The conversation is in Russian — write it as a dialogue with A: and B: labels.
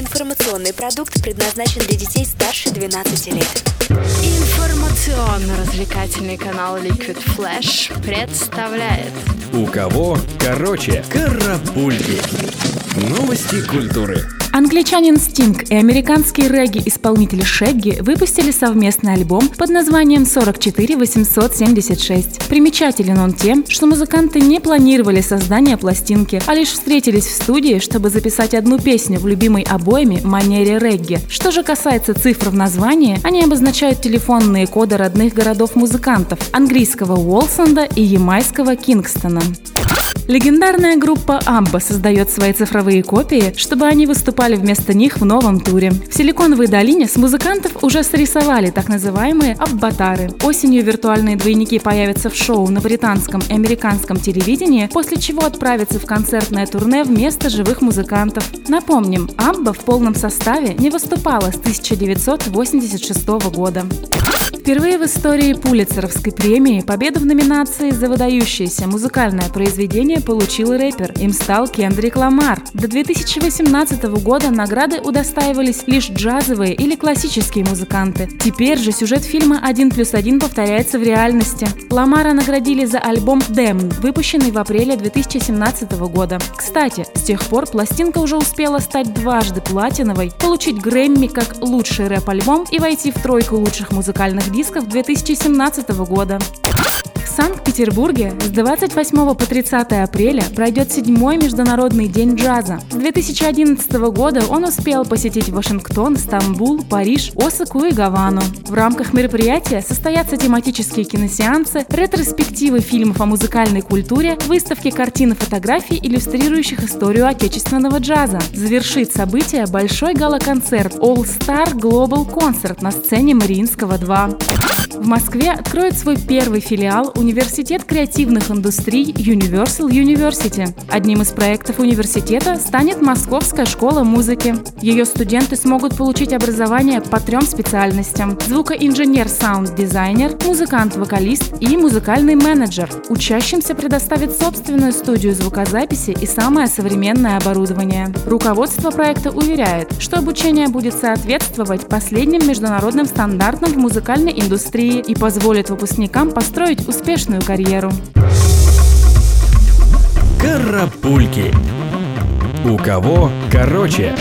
A: Информационный продукт предназначен для детей старше 12 лет.
B: Информационно-развлекательный канал Liquid Flash представляет
C: У кого короче Карапульки Новости культуры
D: Англичанин Стинг и американский регги-исполнитель Шегги выпустили совместный альбом под названием 44 876. Примечателен он тем, что музыканты не планировали создание пластинки, а лишь встретились в студии, чтобы записать одну песню в любимой обоими манере регги. Что же касается цифр в названии, они обозначают телефонные коды родных городов музыкантов – английского Уолсонда и ямайского Кингстона. Легендарная группа Амба создает свои цифровые копии, чтобы они выступали вместо них в новом туре. В Силиконовой долине с музыкантов уже срисовали так называемые аббатары. Осенью виртуальные двойники появятся в шоу на британском и американском телевидении, после чего отправятся в концертное турне вместо живых музыкантов. Напомним, Амба в полном составе не выступала с 1986 года. Впервые в истории Пулицеровской премии победу в номинации за выдающееся музыкальное произведение получил рэпер. Им стал Кендрик Ламар. До 2018 года награды удостаивались лишь джазовые или классические музыканты. Теперь же сюжет фильма «Один плюс один» повторяется в реальности. Ламара наградили за альбом «Damn», выпущенный в апреле 2017 года. Кстати, с тех пор пластинка уже успела стать дважды платиновой, получить Грэмми как лучший рэп-альбом и войти в тройку лучших музыкальных дисков 2017 года. Санкт-Петербурге с 28 по 30 апреля пройдет седьмой Международный день джаза. С 2011 года он успел посетить Вашингтон, Стамбул, Париж, Осаку и Гавану. В рамках мероприятия состоятся тематические киносеансы, ретроспективы фильмов о музыкальной культуре, выставки картин и фотографий, иллюстрирующих историю отечественного джаза. Завершит событие большой гала-концерт All Star Global Concert на сцене Мариинского 2. В Москве откроет свой первый филиал Университет креативных индустрий Universal University. Одним из проектов университета станет Московская школа музыки. Ее студенты смогут получить образование по трем специальностям – звукоинженер, саунд-дизайнер, музыкант-вокалист и музыкальный менеджер. Учащимся предоставит собственную студию звукозаписи и самое современное оборудование. Руководство проекта уверяет, что обучение будет соответствовать последним международным стандартам в музыкальной индустрии и позволит выпускникам построить успешную карьеру.
C: Карапульки У кого короче